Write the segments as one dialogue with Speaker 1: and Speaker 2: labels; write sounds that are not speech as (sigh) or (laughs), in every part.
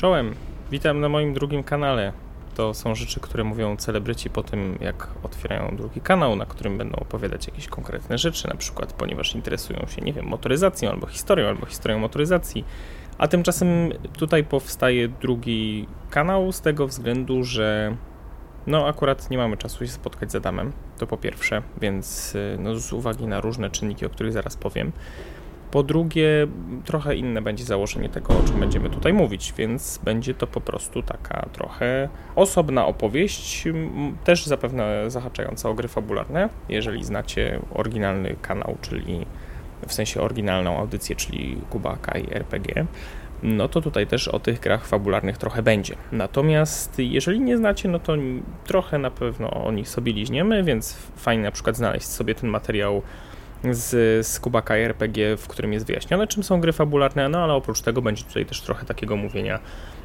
Speaker 1: Czołem, witam na moim drugim kanale. To są rzeczy, które mówią celebryci po tym, jak otwierają drugi kanał, na którym będą opowiadać jakieś konkretne rzeczy, na przykład ponieważ interesują się, nie wiem, motoryzacją albo historią, albo historią motoryzacji. A tymczasem tutaj powstaje drugi kanał z tego względu, że no akurat nie mamy czasu się spotkać z Adamem, to po pierwsze, więc y, no, z uwagi na różne czynniki, o których zaraz powiem. Po drugie, trochę inne będzie założenie tego, o czym będziemy tutaj mówić, więc będzie to po prostu taka trochę osobna opowieść, też zapewne zahaczająca o gry fabularne. Jeżeli znacie oryginalny kanał, czyli w sensie oryginalną audycję, czyli Kubaka i RPG, no to tutaj też o tych grach fabularnych trochę będzie. Natomiast jeżeli nie znacie, no to trochę na pewno o nich sobie liźniemy, więc fajnie na przykład znaleźć sobie ten materiał z, z Kubaka RPG, w którym jest wyjaśnione, czym są gry fabularne, no ale oprócz tego będzie tutaj też trochę takiego mówienia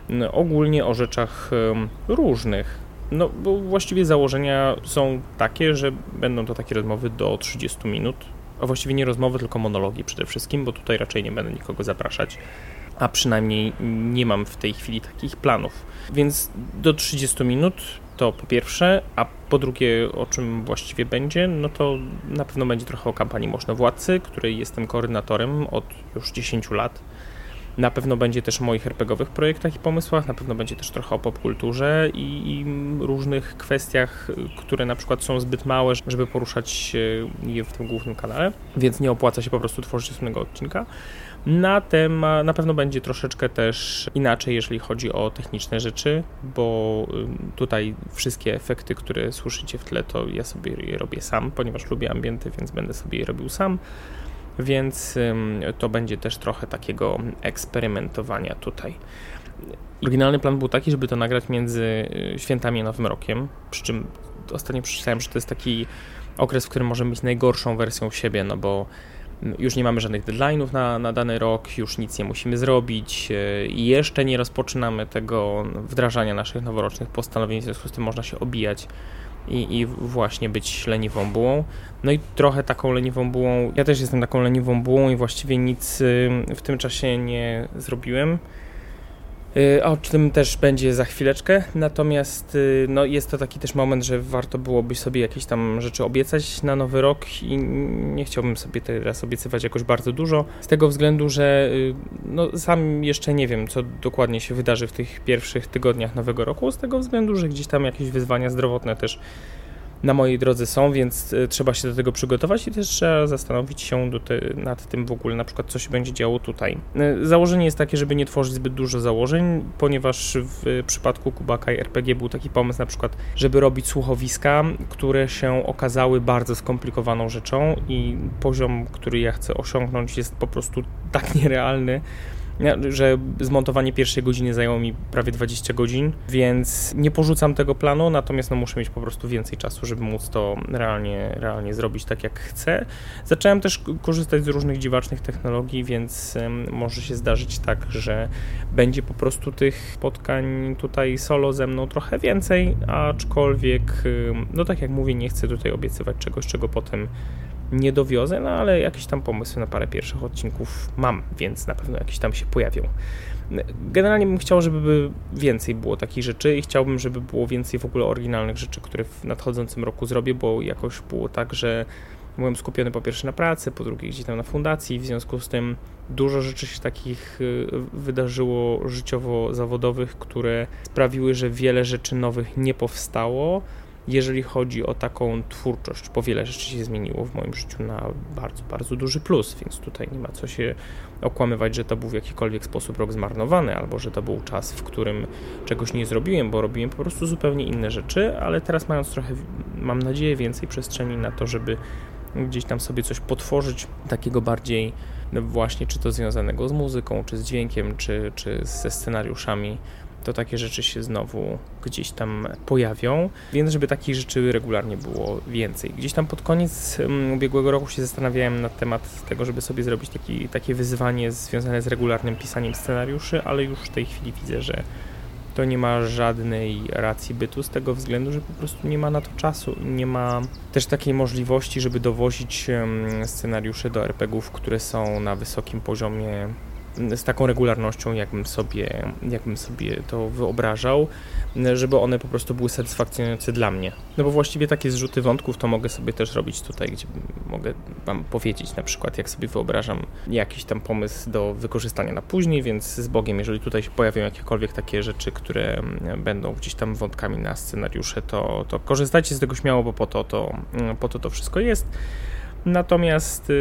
Speaker 1: no, ogólnie o rzeczach różnych. No, bo właściwie założenia są takie, że będą to takie rozmowy do 30 minut, a właściwie nie rozmowy, tylko monologi przede wszystkim, bo tutaj raczej nie będę nikogo zapraszać, a przynajmniej nie mam w tej chwili takich planów. Więc do 30 minut to po pierwsze, a po drugie, o czym właściwie będzie, no to na pewno będzie trochę o kampanii Można Władcy, której jestem koordynatorem od już 10 lat. Na pewno będzie też o moich RPGowych projektach i pomysłach, na pewno będzie też trochę o popkulturze i, i różnych kwestiach, które na przykład są zbyt małe, żeby poruszać je w tym głównym kanale, więc nie opłaca się po prostu tworzyć osobnego odcinka. Na temat, na pewno będzie troszeczkę też inaczej, jeżeli chodzi o techniczne rzeczy, bo tutaj wszystkie efekty, które słyszycie w tle, to ja sobie je robię sam, ponieważ lubię ambienty, więc będę sobie je robił sam. Więc to będzie też trochę takiego eksperymentowania tutaj. Oryginalny plan był taki, żeby to nagrać między y, świętami a Nowym Rokiem, przy czym ostatnio przeczytałem, że to jest taki okres, w którym możemy być najgorszą wersją siebie, no bo już nie mamy żadnych deadline'ów na, na dany rok, już nic nie musimy zrobić e, i jeszcze nie rozpoczynamy tego wdrażania naszych noworocznych postanowień, w związku z tym można się obijać i, i właśnie być leniwą bułą. No i trochę taką leniwą bułą, ja też jestem taką leniwą bułą i właściwie nic w tym czasie nie zrobiłem. Y, o czym też będzie za chwileczkę, natomiast y, no, jest to taki też moment, że warto byłoby sobie jakieś tam rzeczy obiecać na nowy rok i nie chciałbym sobie teraz obiecywać jakoś bardzo dużo, z tego względu, że y, no, sam jeszcze nie wiem, co dokładnie się wydarzy w tych pierwszych tygodniach nowego roku, z tego względu, że gdzieś tam jakieś wyzwania zdrowotne też na mojej drodze są, więc e, trzeba się do tego przygotować i też trzeba zastanowić się nad tym w ogóle, na przykład co się będzie działo tutaj. E, założenie jest takie, żeby nie tworzyć zbyt dużo założeń, ponieważ w przypadku Kubaka i RPG był taki pomysł na przykład, żeby robić słuchowiska, które się okazały bardzo skomplikowaną rzeczą i poziom, który ja chcę osiągnąć jest po prostu tak (laughs) nierealny, że zmontowanie pierwszej godziny zajęło mi prawie 20 godzin, więc nie porzucam tego planu, natomiast no, muszę mieć po prostu więcej czasu, żeby móc to realnie, realnie zrobić tak, jak chcę. Zacząłem też korzystać z różnych dziwacznych technologii, więc może się zdarzyć tak, że będzie po prostu tych spotkań tutaj solo ze mną trochę więcej, aczkolwiek, no tak jak mówię, nie chcę tutaj obiecywać czegoś, czego potem nie dowiozę, no ale jakieś tam pomysły na parę pierwszych odcinków mam, więc na pewno jakieś tam się pojawią. Generalnie bym chciał, żeby więcej było takich rzeczy i chciałbym, żeby było więcej w ogóle oryginalnych rzeczy, które w nadchodzącym roku zrobię, bo jakoś było tak, że byłem skupiony po pierwsze na pracy, po drugie gdzieś tam na fundacji, w związku z tym dużo rzeczy się takich y, wydarzyło życiowo-zawodowych, które sprawiły, że wiele rzeczy nowych nie powstało, jeżeli chodzi o taką twórczość, bo wiele rzeczy się zmieniło w moim życiu na bardzo, bardzo duży plus, więc tutaj nie ma co się okłamywać, że to był w jakikolwiek sposób rok zmarnowany, albo że to był czas, w którym czegoś nie zrobiłem, bo robiłem po prostu zupełnie inne rzeczy, ale teraz mając trochę, mam nadzieję, więcej przestrzeni na to, żeby gdzieś tam sobie coś potworzyć, takiego bardziej właśnie, czy to związanego z muzyką, czy z dźwiękiem, czy, czy ze scenariuszami, to takie rzeczy się znowu gdzieś tam pojawią, więc żeby takich rzeczy regularnie było więcej. Gdzieś tam pod koniec mm, ubiegłego roku się zastanawiałem na temat tego, żeby sobie zrobić taki, takie wyzwanie związane z regularnym pisaniem scenariuszy, ale już w tej chwili widzę, że to nie ma żadnej racji bytu z tego względu, że po prostu nie ma na to czasu. Nie ma też takiej możliwości, żeby dowozić scenariusze do RPGów, które są na wysokim poziomie z taką regularnością, jakbym sobie, jakbym sobie to wyobrażał, żeby one po prostu były satysfakcjonujące dla mnie. No bo właściwie takie zrzuty wątków to mogę sobie też robić tutaj, gdzie mogę Wam powiedzieć na przykład, jak sobie wyobrażam jakiś tam pomysł do wykorzystania na później, więc z Bogiem, jeżeli tutaj się pojawią jakiekolwiek takie rzeczy, które będą gdzieś tam wątkami na scenariusze, to, to korzystajcie z tego śmiało, bo po to to, po to, to wszystko jest. Natomiast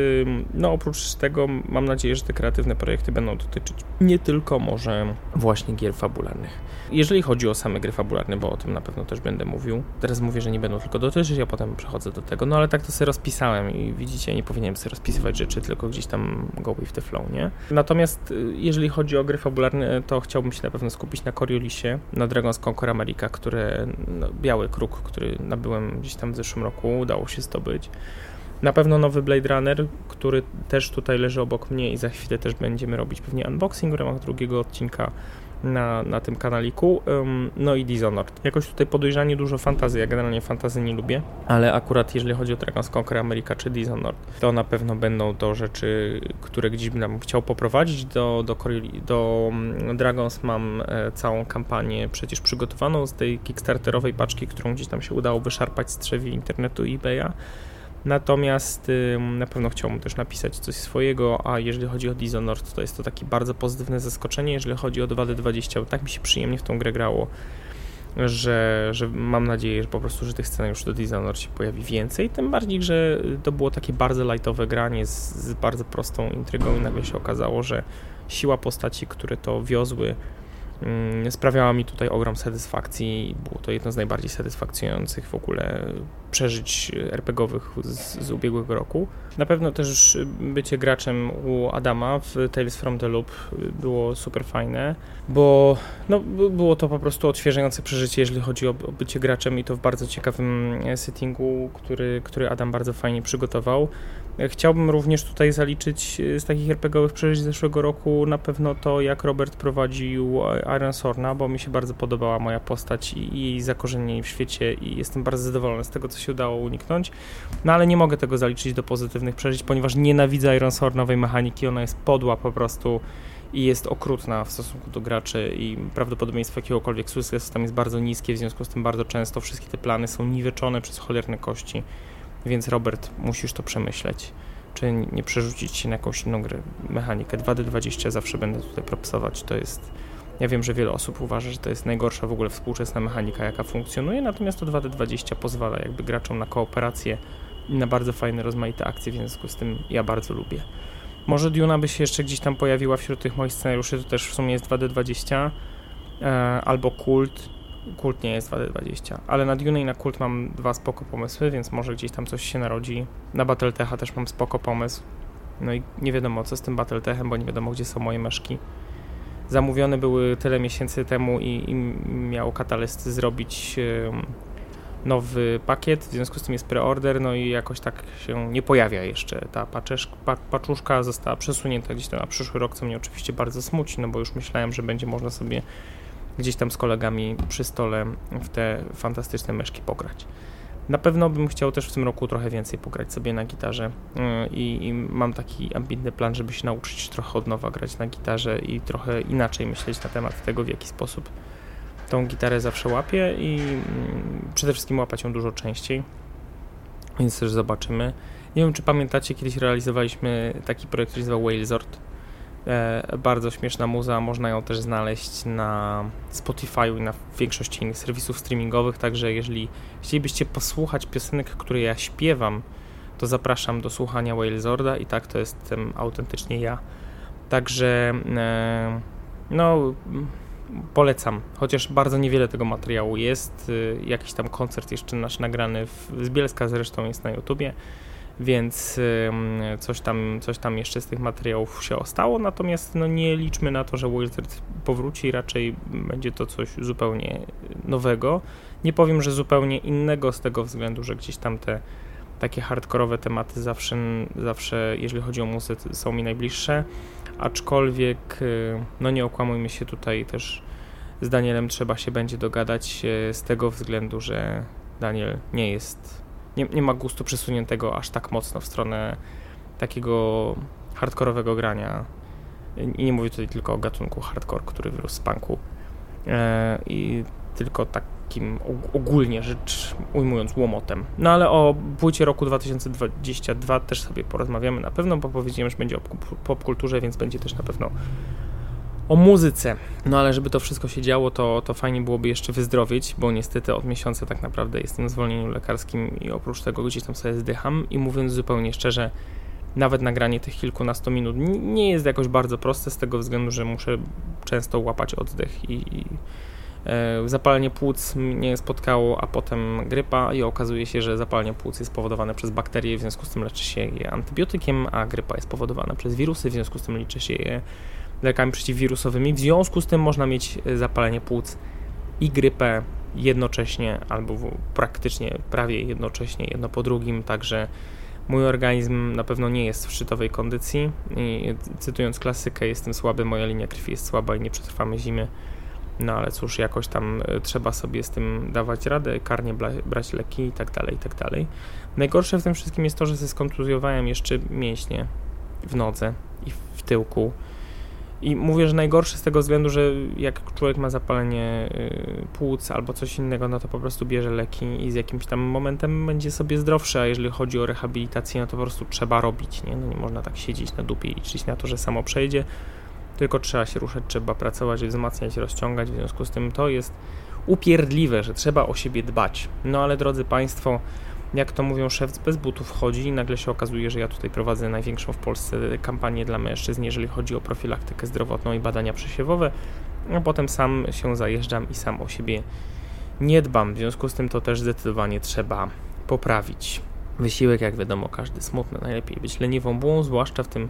Speaker 1: no, oprócz tego mam nadzieję, że te kreatywne projekty będą dotyczyć nie tylko może właśnie gier fabularnych. Jeżeli chodzi o same gry fabularne, bo o tym na pewno też będę mówił, teraz mówię, że nie będą tylko dotyczyć, a potem przechodzę do tego, no ale tak to sobie rozpisałem i widzicie, nie powinienem sobie rozpisywać rzeczy, tylko gdzieś tam go with the flow, nie? Natomiast y, jeżeli chodzi o gry fabularne, to chciałbym się na pewno skupić na Coriolisie, na Dragon's Conquer America, które, no, biały kruk, który nabyłem gdzieś tam w zeszłym roku, udało się zdobyć. Na pewno nowy Blade Runner, który też tutaj leży obok mnie i za chwilę też będziemy robić pewnie unboxing w ramach drugiego odcinka na, na tym kanaliku. No i Dishonored. Jakoś tutaj podejrzanie dużo fantazji. Ja generalnie fantazy nie lubię, ale akurat jeżeli chodzi o Dragon's Conquer America czy Dishonored, to na pewno będą to rzeczy, które gdzieś bym chciał poprowadzić. Do, do, do mm, Dragons mam e, całą kampanię przecież przygotowaną z tej kickstarterowej paczki, którą gdzieś tam się udało wyszarpać z trzewi internetu eBaya. Natomiast na pewno chciałbym też napisać coś swojego, a jeżeli chodzi o Dishonored, to jest to takie bardzo pozytywne zaskoczenie. Jeżeli chodzi o 2D20, tak mi się przyjemnie w tą grę grało, że, że mam nadzieję, że po prostu, że tych scenariuszy do Dishonored się pojawi więcej. Tym bardziej, że to było takie bardzo lightowe granie z, z bardzo prostą intrygą i nagle się okazało, że siła postaci, które to wiozły, sprawiała mi tutaj ogrom satysfakcji. Było to jedno z najbardziej satysfakcjonujących w ogóle przeżyć RPGowych z, z ubiegłego roku. Na pewno też bycie graczem u Adama w Tales from the Loop było super fajne, bo no, było to po prostu odświeżające przeżycie, jeżeli chodzi o bycie graczem i to w bardzo ciekawym settingu, który, który Adam bardzo fajnie przygotował. Chciałbym również tutaj zaliczyć z takich RPGowych przeżyć z zeszłego roku na pewno to, jak Robert prowadził Iron Sorna, bo mi się bardzo podobała moja postać i, i jej zakorzenienie w świecie i jestem bardzo zadowolony z tego, co się udało uniknąć. No ale nie mogę tego zaliczyć do pozytywnych przeżyć, ponieważ nienawidzę Iron Sornowej mechaniki, ona jest podła po prostu i jest okrutna w stosunku do graczy i prawdopodobieństwo jakiegokolwiek sukcesu tam jest bardzo niskie, w związku z tym bardzo często wszystkie te plany są niweczone przez cholerne kości, więc Robert, musisz to przemyśleć czy nie przerzucić się na jakąś inną grę, mechanikę. 2D20 zawsze będę tutaj propsować, to jest ja wiem, że wiele osób uważa, że to jest najgorsza w ogóle współczesna mechanika, jaka funkcjonuje, natomiast to 2D20 pozwala jakby graczom na kooperację i na bardzo fajne, rozmaite akcje, w związku z tym ja bardzo lubię. Może Duna by się jeszcze gdzieś tam pojawiła wśród tych moich scenariuszy, to też w sumie jest 2D20, e, albo Kult, Kult nie jest 2D20, ale na Dune i na Kult mam dwa spoko pomysły, więc może gdzieś tam coś się narodzi. Na Battletecha też mam spoko pomysł. No i nie wiadomo co z tym Battletechem, bo nie wiadomo gdzie są moje meszki zamówione były tyle miesięcy temu i, i miał Catalyst zrobić nowy pakiet, w związku z tym jest preorder, no i jakoś tak się nie pojawia jeszcze. Ta paczuszka została przesunięta gdzieś tam na przyszły rok, co mnie oczywiście bardzo smuci, no bo już myślałem, że będzie można sobie gdzieś tam z kolegami przy stole w te fantastyczne meszki pograć. Na pewno bym chciał też w tym roku trochę więcej pograć sobie na gitarze y, i, i, mam taki ambitny plan, żeby się nauczyć trochę od nowa grać na gitarze i trochę inaczej myśleć na temat tego, w jaki sposób tą gitarę zawsze łapię i mm, przede wszystkim łapać ją dużo częściej, więc też zobaczymy. Nie wiem, czy pamiętacie, kiedyś realizowaliśmy taki projekt, który się nazywał Whalesort E, bardzo śmieszna muza, można ją też znaleźć na Spotify i na większości innych serwisów streamingowych, także jeżeli chcielibyście posłuchać piosenek, które ja śpiewam, to zapraszam do słuchania Whalezorda i tak to jestem autentycznie ja. Także e, no polecam, chociaż bardzo niewiele tego materiału jest. E, jakiś tam koncert jeszcze nasz nagrany w, z Bielska zresztą jest na YouTubie więc coś tam, coś tam jeszcze z tych materiałów się ostało, natomiast no nie liczmy na to, że Wizard powróci, raczej będzie to coś zupełnie nowego. Nie powiem, że zupełnie innego z tego względu, że gdzieś tam te takie hardkorowe tematy zawsze, zawsze jeżeli chodzi o muzykę, są mi najbliższe, aczkolwiek y, no nie okłamujmy się tutaj też. Z Danielem trzeba się będzie dogadać y, z tego względu, że Daniel nie jest nie, nie ma gustu przesuniętego aż tak mocno w stronę takiego hardkorowego grania. I nie mówię tutaj tylko o gatunku hardcore, który wyrósł z punku, e, i tylko takim ogólnie rzecz ujmując łomotem. No ale o płycie roku 2022 też sobie porozmawiamy na pewno, bo powiedziałem, że będzie o popkulturze, więc będzie też na pewno o muzyce. No ale żeby to wszystko się działo, to, to fajnie byłoby jeszcze wyzdrowieć, bo niestety od miesiąca tak naprawdę jestem w zwolnieniu lekarskim i oprócz tego gdzieś tam sobie zdycham i mówiąc zupełnie szczerze, nawet nagranie tych kilkunastu minut nie jest jakoś bardzo proste z tego względu, że muszę często łapać oddech i, i e, zapalenie płuc mnie spotkało, a potem grypa i okazuje się, że zapalenie płuc jest spowodowane przez bakterie, w związku z tym leczy się je antybiotykiem, a grypa jest spowodowana przez wirusy, w związku z tym leczy się je lekami przeciwwirusowymi. W związku z tym można mieć e, zapalenie płuc i grypę jednocześnie, albo praktycznie prawie jednocześnie, jedno po drugim, także mój organizm na pewno nie jest w szczytowej kondycji i cytując klasykę, jestem słaby, moja linia krwi jest słaba i nie przetrwamy zimy. No ale cóż, jakoś tam e, trzeba sobie z tym dawać radę, karnie brać leki i tak dalej, i tak dalej. Najgorsze w tym wszystkim jest to, że skontuzjowałem jeszcze mięśnie w nodze i w tyłku i mówię, że najgorsze z tego względu, że jak człowiek ma zapalenie y, płuc albo coś innego, no to po prostu bierze leki i z jakimś tam momentem będzie sobie zdrowszy, a jeżeli chodzi o rehabilitację, no to po prostu trzeba robić, nie? No nie można tak siedzieć na dupie i liczyć na to, że samo przejdzie, tylko trzeba się ruszać, trzeba pracować, wzmacniać, rozciągać, w związku z tym to jest upierdliwe, że trzeba o siebie dbać. No ale drodzy Państwo, jak to mówią, szef bez butów chodzi i nagle się okazuje, że ja tutaj prowadzę największą w Polsce kampanię dla mężczyzn, jeżeli chodzi o profilaktykę zdrowotną i badania przesiewowe, a potem sam się zajeżdżam i sam o siebie nie dbam. W związku z tym to też zdecydowanie trzeba poprawić. Wysiłek, jak wiadomo, każdy smutny. Najlepiej być leniwą bułą, zwłaszcza w tym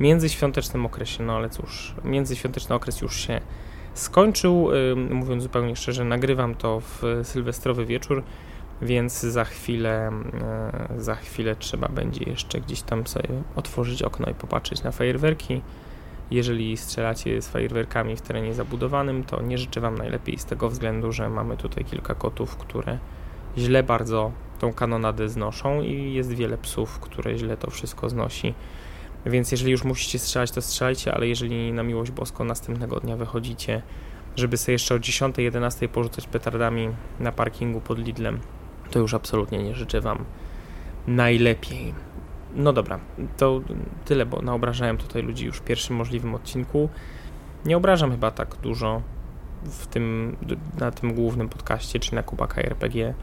Speaker 1: międzyświątecznym okresie. No ale cóż, międzyświąteczny okres już się skończył. Mówiąc zupełnie szczerze, nagrywam to w sylwestrowy wieczór więc za chwilę, e, za chwilę trzeba będzie jeszcze gdzieś tam sobie otworzyć okno i popatrzeć na fajerwerki. Jeżeli strzelacie z fajerwerkami w terenie zabudowanym, to nie życzę Wam najlepiej z tego względu, że mamy tutaj kilka kotów, które źle bardzo tą kanonadę znoszą i jest wiele psów, które źle to wszystko znosi. Więc jeżeli już musicie strzelać, to strzelajcie, ale jeżeli na miłość boską następnego dnia wychodzicie, żeby sobie jeszcze o 10-11 porzucać petardami na parkingu pod Lidlem, to już absolutnie nie życzę Wam najlepiej. No dobra, to tyle, bo naobrażałem tutaj ludzi już w pierwszym możliwym odcinku. Nie obrażam chyba tak dużo w tym, na tym głównym podcaście, czy na Kubaka RPG,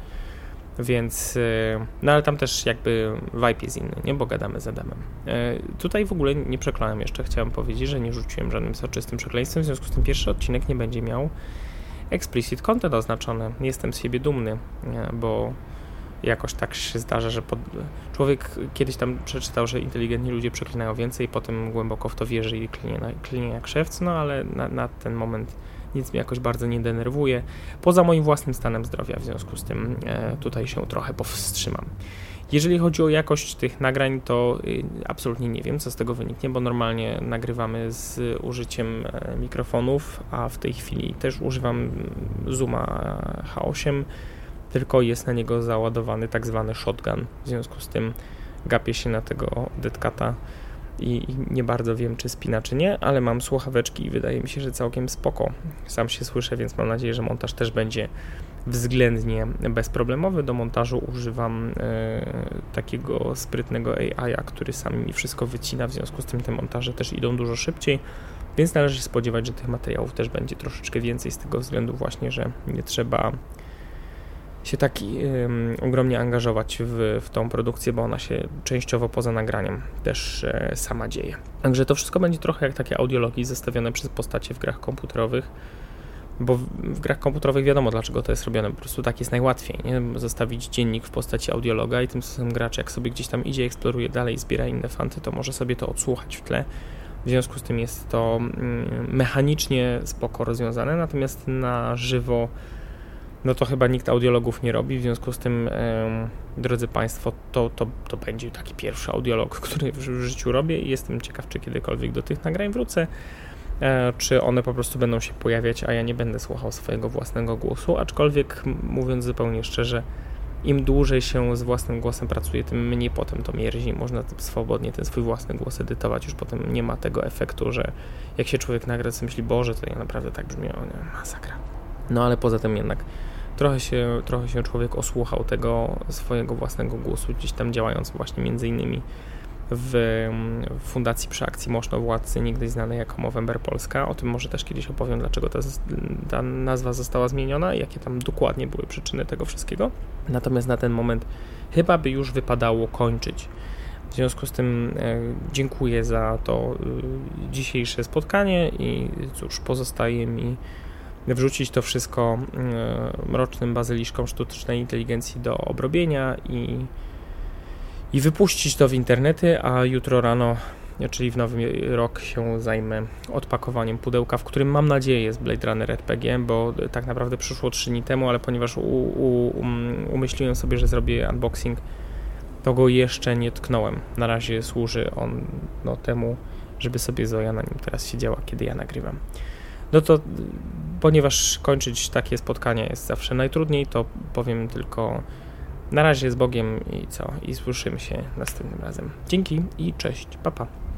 Speaker 1: więc y, no ale tam też jakby vibe jest inny, nie? Bo gadamy z Adamem. Y, tutaj w ogóle nie przeklałem jeszcze, chciałem powiedzieć, że nie rzuciłem żadnym soczystym przekleństwem, w związku z tym pierwszy odcinek nie będzie miał explicit content oznaczony. Jestem z siebie dumny, bo jakoś tak się zdarza, że pod... człowiek kiedyś tam przeczytał, że inteligentni ludzie przeklinają więcej, potem głęboko w to wierzy i klinie, klinie jak szewc, no ale na, na, ten moment nic mnie jakoś bardzo nie denerwuje, poza moim własnym stanem zdrowia, w związku z tym e, tutaj się trochę powstrzymam. Jeżeli chodzi o jakość tych nagrań, to y, absolutnie nie wiem, co z tego wyniknie, bo normalnie nagrywamy z użyciem e, mikrofonów, a w tej chwili też używam Zooma H8, tylko jest na niego załadowany tak zwany shotgun. W związku z tym gapię się na tego detkata i, nie bardzo wiem, czy spina, czy nie, ale mam słuchaweczki i wydaje mi się, że całkiem spoko. Sam się słyszę, więc mam nadzieję, że montaż też będzie względnie bezproblemowy. Do montażu używam e, takiego sprytnego AI, który sam mi wszystko wycina, w związku z tym te montaże też idą dużo szybciej, więc należy się spodziewać, że tych materiałów też będzie troszeczkę więcej z tego względu właśnie, że nie trzeba się tak ogromnie angażować w, w tą produkcję, bo ona się częściowo poza nagraniem też e, sama dzieje. Także to wszystko będzie trochę jak takie audiologii zestawione przez postacie w grach komputerowych bo w, grach komputerowych wiadomo dlaczego to jest robione, po prostu tak jest najłatwiej, nie? Zostawić dziennik w postaci audiologa i tym samym gracz jak sobie gdzieś tam idzie, eksploruje dalej, zbiera inne fanty, to może sobie to odsłuchać w tle. W związku z tym jest to mm, mechanicznie spoko rozwiązane, natomiast na żywo no to chyba nikt audiologów nie robi, w związku z tym, drodzy Państwo, to, to, to będzie taki pierwszy audiolog, (laughs) który w życiu robię i jestem ciekaw, czy kiedykolwiek do tych nagrań wrócę. E, czy one po prostu będą się pojawiać, a ja nie będę słuchał swojego własnego głosu, aczkolwiek mówiąc zupełnie szczerze, im dłużej się z własnym głosem pracuje, tym mniej potem to mierzi. Można swobodnie ten swój własny głos edytować. Już potem nie ma tego efektu, że jak się człowiek nagra, to myśli, Boże, to ja naprawdę tak brzmiało, nie, masakra. No ale poza tym jednak trochę się, trochę się człowiek osłuchał tego swojego własnego głosu, gdzieś tam działając właśnie między innymi w Fundacji przy akcji Moszno Władcy, niegdyś znanej jako Movember Polska. O tym może też kiedyś opowiem, dlaczego ta, ta nazwa została zmieniona i jakie tam dokładnie były przyczyny tego wszystkiego. Natomiast na ten moment chyba by już wypadało kończyć. W związku z tym e, dziękuję za to e, dzisiejsze spotkanie i cóż, pozostaje mi wrzucić to wszystko e, mrocznym bazyliszkom sztucznej inteligencji do obrobienia i i wypuścić to w internety, a jutro rano, czyli w nowy rok się zajmę odpakowaniem pudełka, w którym mam nadzieję jest Blade Runner RPG, bo tak naprawdę przyszło 3 dni temu, ale ponieważ u, u, um, umyśliłem sobie, że zrobię unboxing, to go jeszcze nie tknąłem. Na razie służy on no, temu, żeby sobie Zoja na nim teraz siedziała, kiedy ja nagrywam. No to ponieważ kończyć takie spotkania jest zawsze najtrudniej, to powiem tylko na razie z Bogiem i co? I słyszymy się następnym razem. Dzięki i cześć. Papa. Pa.